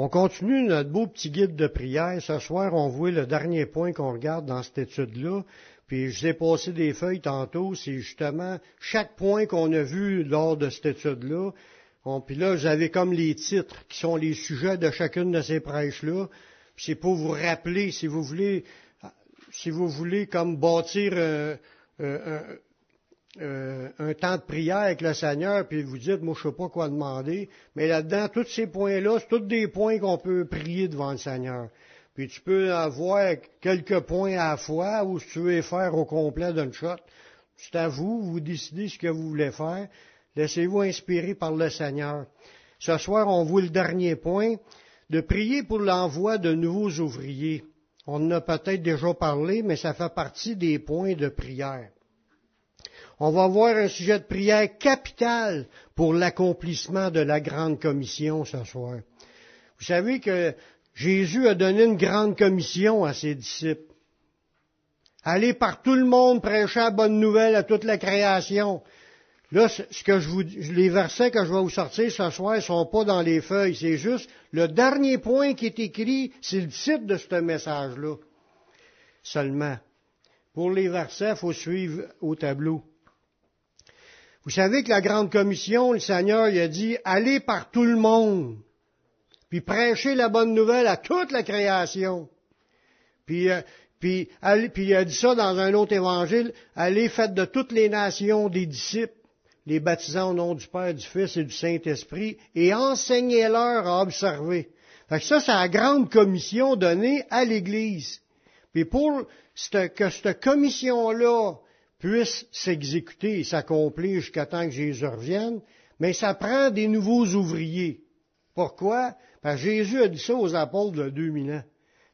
On continue notre beau petit guide de prière. Ce soir, on voit le dernier point qu'on regarde dans cette étude-là. Puis je vous ai passé des feuilles tantôt. C'est justement chaque point qu'on a vu lors de cette étude-là. puis là, vous avez comme les titres qui sont les sujets de chacune de ces prêches-là. c'est pour vous rappeler, si vous voulez, si vous voulez comme bâtir un, un, euh, un temps de prière avec le Seigneur, puis vous dites, moi je sais pas quoi demander, mais là-dedans, tous ces points-là, c'est tous des points qu'on peut prier devant le Seigneur. Puis tu peux avoir quelques points à la fois, ou si tu veux faire au complet d'une shot, c'est à vous, vous décidez ce que vous voulez faire. Laissez-vous inspirer par le Seigneur. Ce soir, on voit le dernier point, de prier pour l'envoi de nouveaux ouvriers. On en a peut-être déjà parlé, mais ça fait partie des points de prière on va voir un sujet de prière capital pour l'accomplissement de la grande commission ce soir. Vous savez que Jésus a donné une grande commission à ses disciples. Allez par tout le monde prêcher la bonne nouvelle à toute la création. Là, ce que je vous, les versets que je vais vous sortir ce soir ne sont pas dans les feuilles. C'est juste le dernier point qui est écrit, c'est le titre de ce message-là. Seulement. Pour les versets, il faut suivre au tableau. Vous savez que la grande commission, le Seigneur il a dit, allez par tout le monde, puis prêchez la bonne nouvelle à toute la création. Puis, euh, puis, puis il a dit ça dans un autre évangile, allez faites de toutes les nations des disciples, les baptisant au nom du Père, du Fils et du Saint-Esprit, et enseignez-leur à observer. Fait que ça, c'est la grande commission donnée à l'Église. Puis pour que cette commission-là puisse s'exécuter et s'accomplir jusqu'à temps que Jésus revienne, mais ça prend des nouveaux ouvriers. Pourquoi? Parce que Jésus a dit ça aux apôtres de 2000 ans.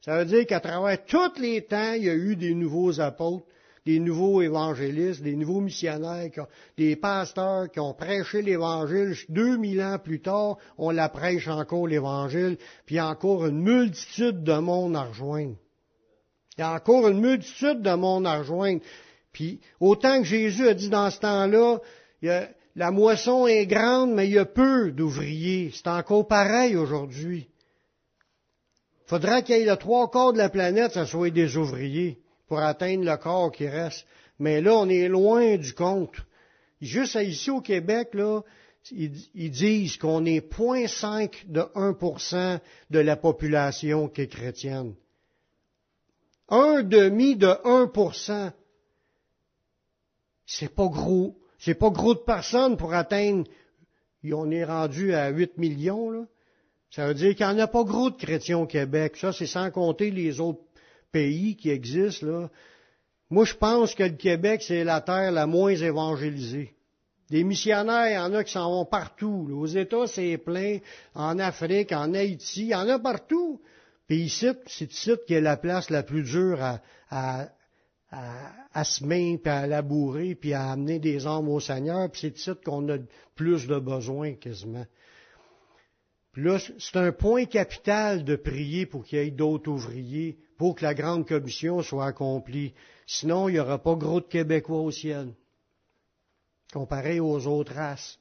Ça veut dire qu'à travers tous les temps, il y a eu des nouveaux apôtres, des nouveaux évangélistes, des nouveaux missionnaires, des pasteurs qui ont prêché l'Évangile. 2000 ans plus tard, on la prêche encore l'Évangile, puis encore une multitude de monde à rejoindre. Il y a encore une multitude de monde à rejoindre. Puis autant que Jésus a dit dans ce temps-là, la moisson est grande, mais il y a peu d'ouvriers. C'est encore pareil aujourd'hui. Il faudra qu'il y ait le trois quarts de la planète, ça soit des ouvriers pour atteindre le corps qui reste. Mais là, on est loin du compte. Juste ici au Québec, là, ils, disent qu'on est 0,5 de 1% de la population qui est chrétienne. Un demi de 1%. C'est pas gros. C'est pas gros de personnes pour atteindre. On est rendu à 8 millions, là. Ça veut dire qu'il n'y en a pas gros de chrétiens au Québec. Ça, c'est sans compter les autres pays qui existent, là. Moi, je pense que le Québec, c'est la terre la moins évangélisée. Des missionnaires, il y en a qui s'en vont partout. Aux États, c'est plein. En Afrique, en Haïti, il y en a partout. Puis ici, c'est ici qui est la place la plus dure à, à, se mettre, puis à labourer, puis à amener des âmes au Seigneur, puis c'est de qu'on a plus de besoins quasiment. Puis là, c'est un point capital de prier pour qu'il y ait d'autres ouvriers, pour que la grande commission soit accomplie. Sinon, il n'y aura pas gros de Québécois au ciel, comparé aux autres races.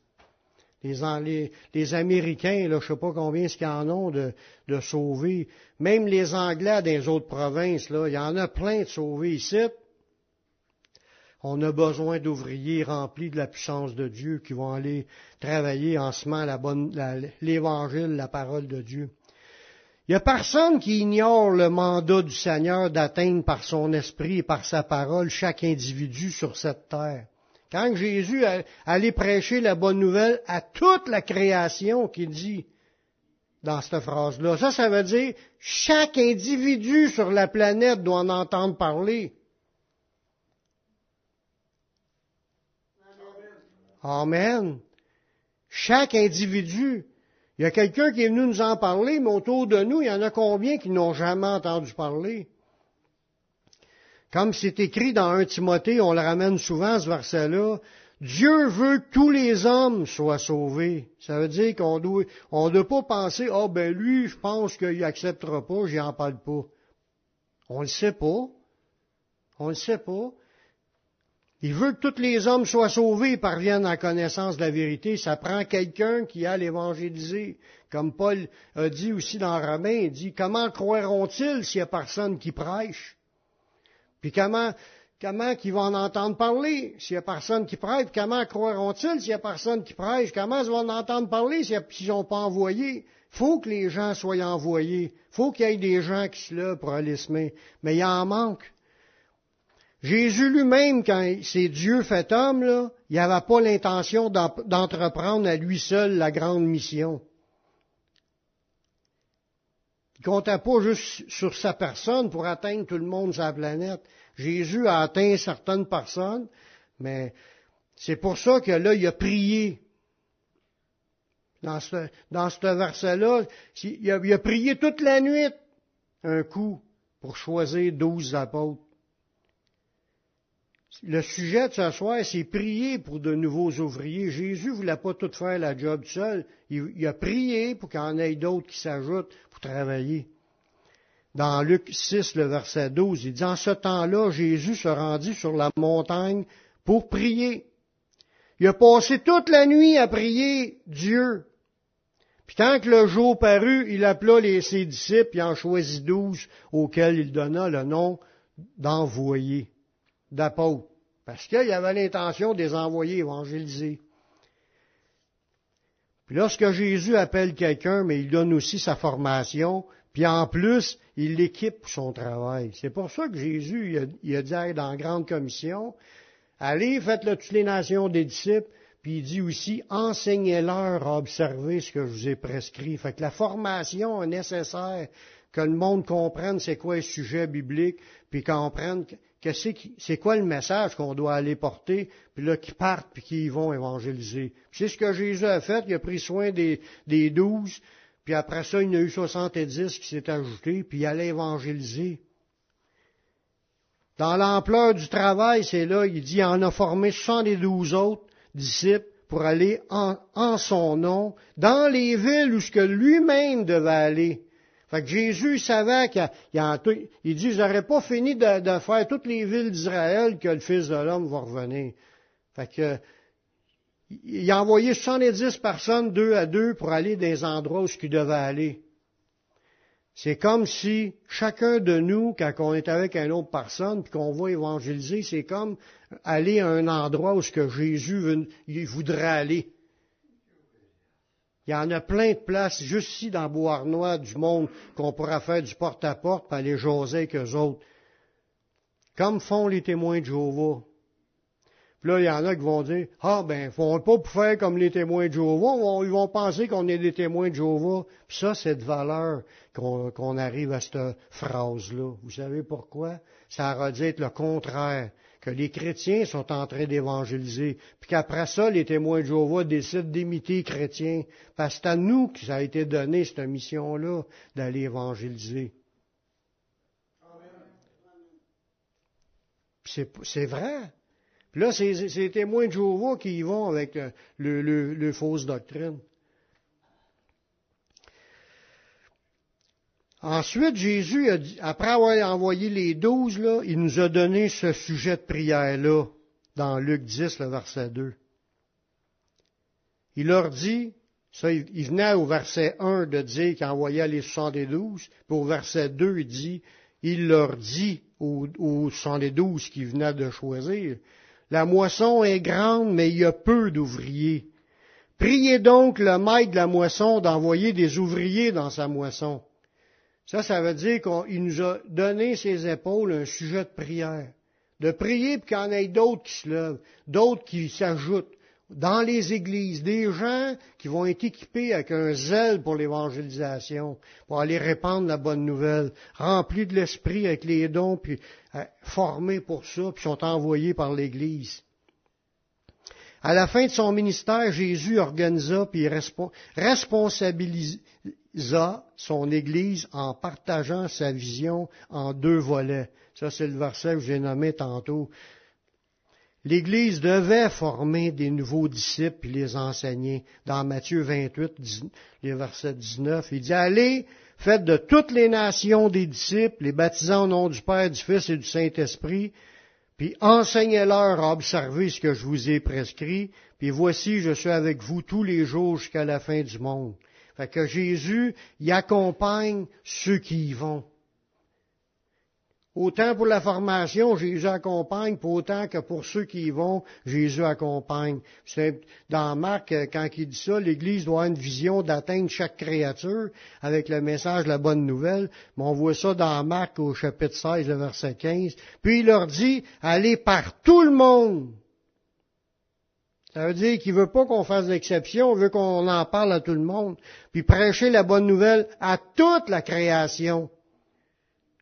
Les, les, Américains, là, je ne sais pas combien ce qu'ils en ont de, de sauvés. Même les Anglais des autres provinces, là, il y en a plein de sauvés ici. On a besoin d'ouvriers remplis de la puissance de Dieu qui vont aller travailler en semant l'évangile, la, parole de Dieu. Il n'y a personne qui ignore le mandat du Seigneur d'atteindre par son esprit et par sa parole chaque individu sur cette terre. Quand Jésus allait prêcher la bonne nouvelle à toute la création qu'il dit dans cette phrase-là, ça, ça veut dire chaque individu sur la planète doit en entendre parler. Amen. Chaque individu. Il y a quelqu'un qui est venu nous en parler, mais autour de nous, il y en a combien qui n'ont jamais entendu parler? Comme c'est écrit dans 1 Timothée, on le ramène souvent, ce verset-là, Dieu veut que tous les hommes soient sauvés. Ça veut dire qu'on doit, on ne doit pas penser, ah oh, ben lui, je pense qu'il n'acceptera pas, j'y en parle pas. On ne le sait pas. On ne le sait pas. Il veut que tous les hommes soient sauvés et parviennent à la connaissance de la vérité. Ça prend quelqu'un qui a l'évangéliser. Comme Paul a dit aussi dans Romain, il dit, comment croiront-ils s'il n'y a personne qui prêche? Puis comment, comment qu'ils vont en entendre parler s'il n'y a personne qui prêche? comment croiront-ils s'il n'y a personne qui prêche? Comment ils vont en entendre parler s'ils n'ont pas envoyé? faut que les gens soient envoyés. faut qu'il y ait des gens qui se lèvent pour aller se mettre. Mais il en manque. Jésus lui-même, quand c'est Dieu fait homme, il n'avait pas l'intention d'entreprendre à lui seul la grande mission. Il comptait pas juste sur sa personne pour atteindre tout le monde sur la planète. Jésus a atteint certaines personnes, mais c'est pour ça que là, il a prié. Dans ce, dans verset-là, il a prié toute la nuit un coup pour choisir douze apôtres. Le sujet de ce soir, c'est prier pour de nouveaux ouvriers. Jésus ne voulait pas tout faire la job seul. Il, a prié pour qu'il y en ait d'autres qui s'ajoutent pour travailler. Dans Luc 6, le verset 12, il dit, en ce temps-là, Jésus se rendit sur la montagne pour prier. Il a passé toute la nuit à prier Dieu. Puis tant que le jour parut, il appela les, ses disciples et en choisit douze auxquels il donna le nom d'envoyés, d'apôtres. Parce qu'il avait l'intention de les envoyer évangéliser. Puis lorsque Jésus appelle quelqu'un, mais il donne aussi sa formation, puis en plus, il l'équipe pour son travail. C'est pour ça que Jésus, il a, dit dans la grande commission, allez, faites-le toutes les nations des disciples, puis il dit aussi, enseignez-leur à observer ce que je vous ai prescrit. Fait que la formation est nécessaire, que le monde comprenne c'est quoi le sujet biblique, puis comprenne c'est quoi le message qu'on doit aller porter, puis là, qu'ils partent, puis qu'ils vont évangéliser. C'est ce que Jésus a fait, il a pris soin des, douze, puis après ça, il y en a eu soixante-dix qui s'est ajouté, puis il allait évangéliser. Dans l'ampleur du travail, c'est là, il dit, il en a formé soixante-douze autres disciples pour aller en, en, son nom dans les villes où ce que lui-même devait aller. Fait que Jésus savait qu'il il, dit, j'aurais pas fini de, faire toutes les villes d'Israël que le Fils de l'homme va revenir. Fait que, il a envoyé 70 personnes deux à deux pour aller les endroits où il devait aller. C'est comme si chacun de nous, quand on est avec une autre personne, puis qu'on va évangéliser, c'est comme aller à un endroit où ce que Jésus il voudrait aller. Il y en a plein de places, juste ici dans Beauharnois, du monde, qu'on pourra faire du porte-à-porte, puis aller jaser avec eux autres. Comme font les témoins de Jéhovah. Puis là, il y en a qui vont dire, ah ben, font pas pour faire comme les témoins de Jéhovah, ils vont penser qu'on est des témoins de Jéhovah. Puis ça, c'est de valeur qu'on arrive à cette phrase-là. Vous savez pourquoi? Ça être le contraire, que les chrétiens sont en train d'évangéliser, puis qu'après ça, les témoins de Jéhovah décident d'imiter les chrétiens, parce que c'est à nous que ça a été donné, cette mission-là, d'aller évangéliser. C'est vrai. Puis là, c'est les témoins de Jéhovah qui y vont avec euh, le, le, le fausse doctrine. Ensuite, Jésus, après avoir envoyé les douze, là, il nous a donné ce sujet de prière-là dans Luc 10, le verset 2. Il leur dit, ça, il venait au verset 1 de dire qu'il envoyait les 72, puis au verset 2, il dit, il leur dit aux, aux 72 qui venaient de choisir, la moisson est grande, mais il y a peu d'ouvriers. Priez donc le maître de la moisson d'envoyer des ouvriers dans sa moisson. Ça, ça veut dire qu'il nous a donné ses épaules un sujet de prière. De prier pour qu'il y en ait d'autres qui se lèvent, d'autres qui s'ajoutent dans les églises, des gens qui vont être équipés avec un zèle pour l'évangélisation, pour aller répandre la bonne nouvelle, remplis de l'esprit avec les dons, puis euh, formés pour ça, puis sont envoyés par l'Église. À la fin de son ministère, Jésus organisa puis responsabilisa son Église en partageant sa vision en deux volets. Ça, c'est le verset que j'ai nommé tantôt. L'Église devait former des nouveaux disciples et les enseigner. Dans Matthieu 28, les versets 19, il dit, allez, faites de toutes les nations des disciples, les baptisant au nom du Père, du Fils et du Saint-Esprit, puis enseignez-leur à observer ce que je vous ai prescrit, puis voici, je suis avec vous tous les jours jusqu'à la fin du monde. Fait que Jésus, il accompagne ceux qui y vont. Autant pour la formation, Jésus accompagne, pour autant que pour ceux qui y vont, Jésus accompagne. C'est dans Marc, quand il dit ça, l'Église doit avoir une vision d'atteindre chaque créature avec le message de la bonne nouvelle. Mais on voit ça dans Marc au chapitre 16, le verset 15. Puis il leur dit, allez par tout le monde. Ça veut dire qu'il veut pas qu'on fasse d'exception, il veut qu'on en parle à tout le monde. Puis prêcher la bonne nouvelle à toute la création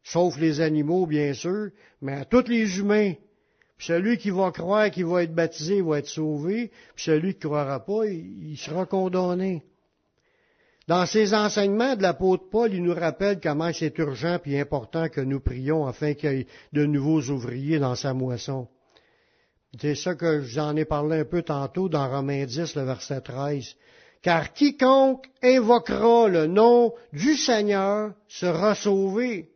sauf les animaux, bien sûr, mais à tous les humains. Puis celui qui va croire qu'il va être baptisé va être sauvé, puis celui qui ne croira pas, il, sera condamné. Dans ses enseignements de l'apôtre Paul, il nous rappelle comment c'est urgent et important que nous prions afin qu'il y ait de nouveaux ouvriers dans sa moisson. C'est ça que j'en ai parlé un peu tantôt dans Romains 10, le verset 13. Car quiconque invoquera le nom du Seigneur sera sauvé.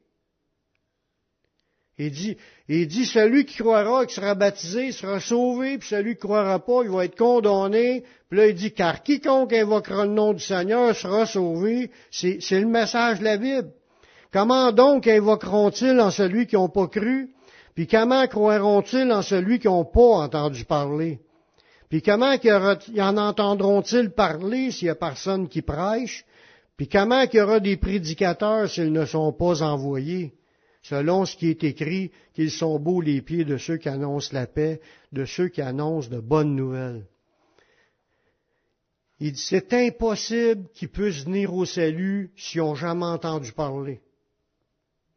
Il dit, il dit, celui qui croira, qui sera baptisé, sera sauvé, puis celui qui croira pas, il va être condamné. Puis là, il dit, car quiconque invoquera le nom du Seigneur sera sauvé. C'est, le message de la Bible. Comment donc invoqueront-ils en celui qui n'ont pas cru? Puis comment croiront-ils en celui qui n'ont pas entendu parler? Puis comment y en entendront-ils parler s'il n'y a personne qui prêche? Puis comment il y aura des prédicateurs s'ils ne sont pas envoyés? Selon ce qui est écrit, qu'ils sont beaux les pieds de ceux qui annoncent la paix, de ceux qui annoncent de bonnes nouvelles. Il dit, c'est impossible qu'ils puissent venir au salut s'ils n'ont jamais entendu parler.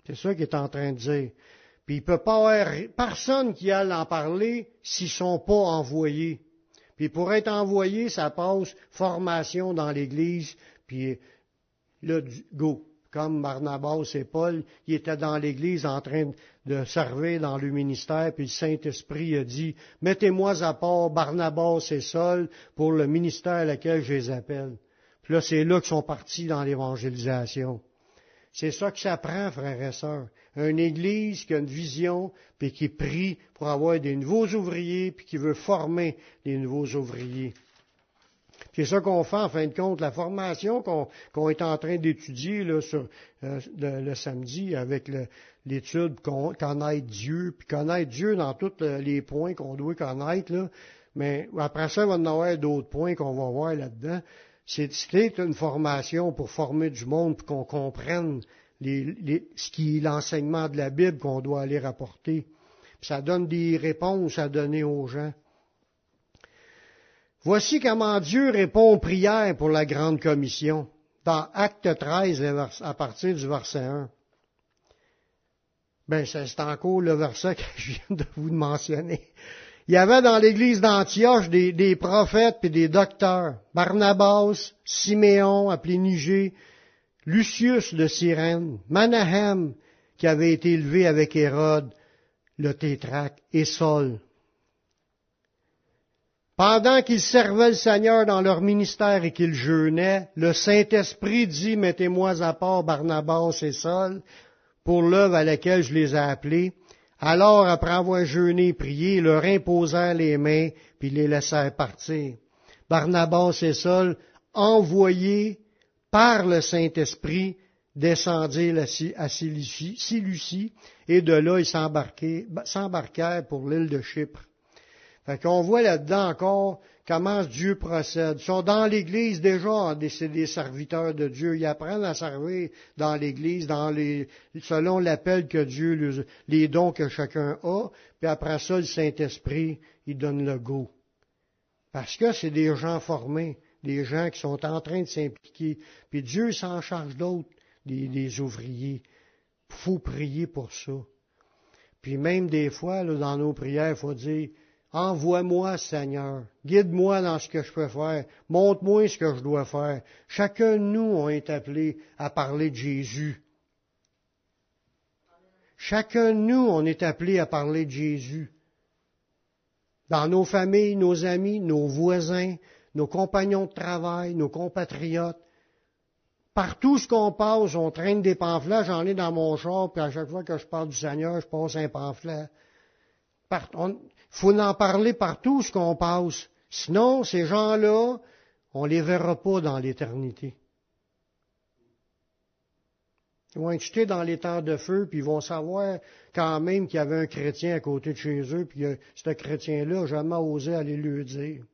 C'est ça qu'il est en train de dire. Puis il peut pas personne qui aille en parler s'ils ne sont pas envoyés. Puis pour être envoyé, ça passe formation dans l'Église, puis le go comme Barnabas et Paul, ils étaient dans l'Église en train de servir dans le ministère, puis le Saint-Esprit a dit, mettez-moi à part Barnabas et Saul pour le ministère à lequel je les appelle. Puis là, c'est là qu'ils sont partis dans l'évangélisation. C'est ça que ça prend, frères et sœurs. Une Église qui a une vision, puis qui prie pour avoir des nouveaux ouvriers, puis qui veut former des nouveaux ouvriers. C'est ça qu'on fait en fin de compte. La formation qu'on est en train d'étudier sur euh, le, samedi avec l'étude connaître Dieu, puis connaître Dieu dans tous les points qu'on doit connaître. Là. Mais après ça, il va y avoir d'autres points qu'on va voir là-dedans. C'est une formation pour former du monde, pour qu'on comprenne ce qui est l'enseignement de la Bible qu'on doit aller rapporter. ça donne des réponses à donner aux gens. Voici comment Dieu répond aux prières pour la grande commission, dans Acte 13, à partir du verset 1. Ben, c'est encore le verset que je viens de vous mentionner. Il y avait dans l'église d'Antioche des, prophètes et des docteurs. Barnabas, Siméon, appelé Niger, Lucius de Cyrène, Manahem, qui avait été élevé avec Hérode, le tétraque, et Saul. Pendant qu'ils servaient le Seigneur dans leur ministère et qu'ils jeûnaient, le Saint-Esprit dit, mettez-moi à part Barnabas et Saul pour l'œuvre à laquelle je les ai appelés. Alors, après avoir jeûné et prié, ils leur imposèrent les mains, puis les laissèrent partir. Barnabas et Saul, envoyés par le Saint-Esprit, descendirent à Silucie, et de là, ils s'embarquèrent pour l'île de Chypre. Fait qu'on voit là-dedans encore comment Dieu procède. Ils sont dans l'Église déjà, c'est des serviteurs de Dieu. Ils apprennent à servir dans l'Église, selon l'appel que Dieu, les dons que chacun a. Puis après ça, le Saint-Esprit, il donne le go. Parce que c'est des gens formés, des gens qui sont en train de s'impliquer. Puis Dieu s'en charge d'autres, des, des ouvriers. Faut prier pour ça. Puis même des fois, là, dans nos prières, il faut dire, Envoie-moi, Seigneur. Guide-moi dans ce que je peux faire. Montre-moi ce que je dois faire. Chacun de nous on est appelé à parler de Jésus. Chacun de nous, on est appelé à parler de Jésus. Dans nos familles, nos amis, nos voisins, nos compagnons de travail, nos compatriotes. Partout ce qu'on passe, on traîne des pamphlets. J'en ai dans mon char, puis à chaque fois que je parle du Seigneur, je passe un pamphlet faut en parler partout ce qu'on passe. Sinon, ces gens-là, on les verra pas dans l'éternité. Ils vont être jetés dans les temps de feu, puis ils vont savoir quand même qu'il y avait un chrétien à côté de chez eux, puis ce chrétien-là n'a jamais osé aller lui dire.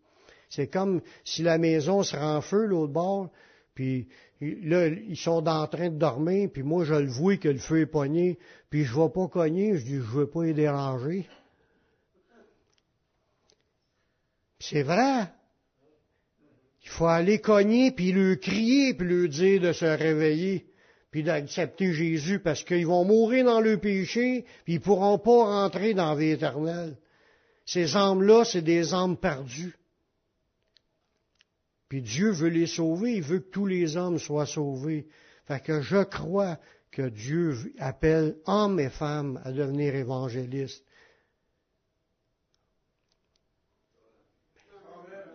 C'est comme si la maison se en feu l'autre bord, puis là, ils sont en train de dormir, puis moi, je le vois que le feu est pogné, puis je ne vais pas cogner, je dis, je veux pas les déranger. C'est vrai. Il faut aller cogner, puis lui crier, puis lui dire de se réveiller puis d'accepter Jésus parce qu'ils vont mourir dans le péché, puis ils pourront pas rentrer dans la vie éternelle. Ces âmes-là, c'est des âmes perdues. Puis Dieu veut les sauver, il veut que tous les hommes soient sauvés. Fait que je crois que Dieu appelle hommes et femmes à devenir évangélistes.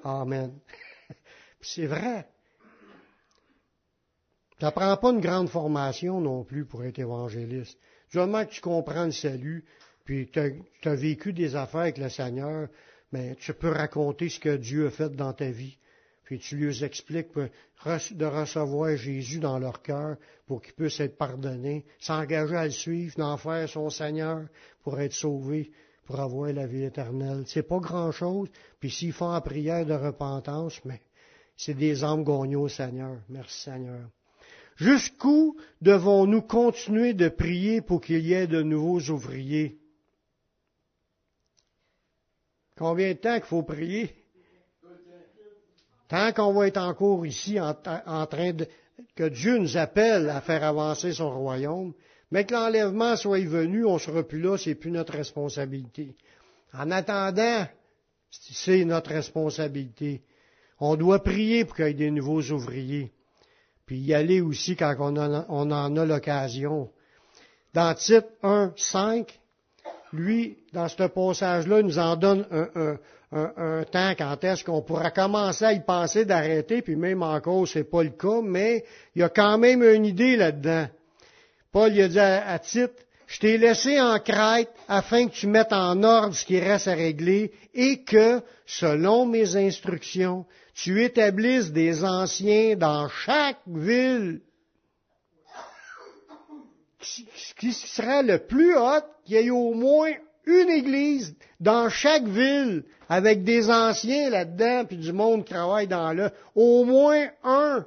Amen. C'est vrai. Tu n'apprends pas une grande formation non plus pour être évangéliste. Du moment que tu comprends le salut, puis tu as, vécu des affaires avec le Seigneur, mais tu peux raconter ce que Dieu a fait dans ta vie. Puis tu lui expliques de recevoir Jésus dans leur cœur pour qu'il puisse être pardonné, s'engager à le suivre, d'en faire son Seigneur pour être sauvé, pour avoir la vie éternelle. C'est pas grand-chose. Puis s'ils font la prière de repentance, mais c'est des âmes gagnées Seigneur. Merci Seigneur. Jusqu'où devons-nous continuer de prier pour qu'il y ait de nouveaux ouvriers? Combien de temps qu'il faut prier? Tant qu'on va être encore ici en, train de, que Dieu nous appelle à faire avancer son royaume, mais que l'enlèvement soit venu, on sera plus là, c'est plus notre responsabilité. En attendant, c'est notre responsabilité. On doit prier pour qu'il y ait des nouveaux ouvriers puis y aller aussi quand on, en a l'occasion. Dans Tite 1, 5, lui, dans ce passage-là, il nous en donne un, un, temps quand est-ce qu'on pourra commencer à y penser d'arrêter, puis même encore, c'est pas le cas, mais il y a quand même une idée là-dedans. Paul il a dit à, à Tite, je t'ai laissé en Crète afin que tu mettes en ordre ce qui reste à régler et que, selon mes instructions, tu établisses des anciens dans chaque ville. Ce qui serait le plus hot, qu'il y ait au moins une église dans chaque ville avec des anciens là-dedans, puis du monde qui travaille dans le, au moins un,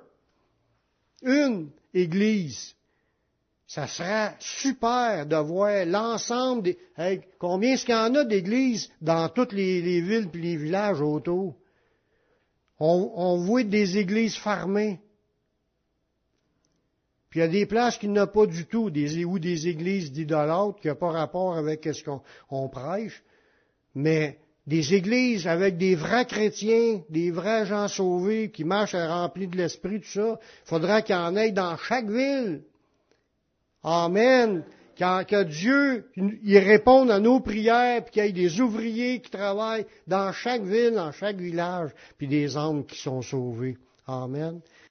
une église. Ça serait super de voir l'ensemble des, combien est-ce qu'il y en a d'églises dans toutes les, les villes et les villages autour? on, voit des églises fermées. Puis il y a des places qui n'ont pas du tout, des, ou des églises d'idolâtres qui n'ont pas rapport avec ce qu'on prêche, mais des églises avec des vrais chrétiens, des vrais gens sauvés qui marchent remplis de l'esprit, tout ça, il faudra qu'il y en ait dans chaque ville. Amen que Dieu il réponde à nos prières, puis qu'il y ait des ouvriers qui travaillent dans chaque ville, dans chaque village, puis des hommes qui sont sauvés. Amen.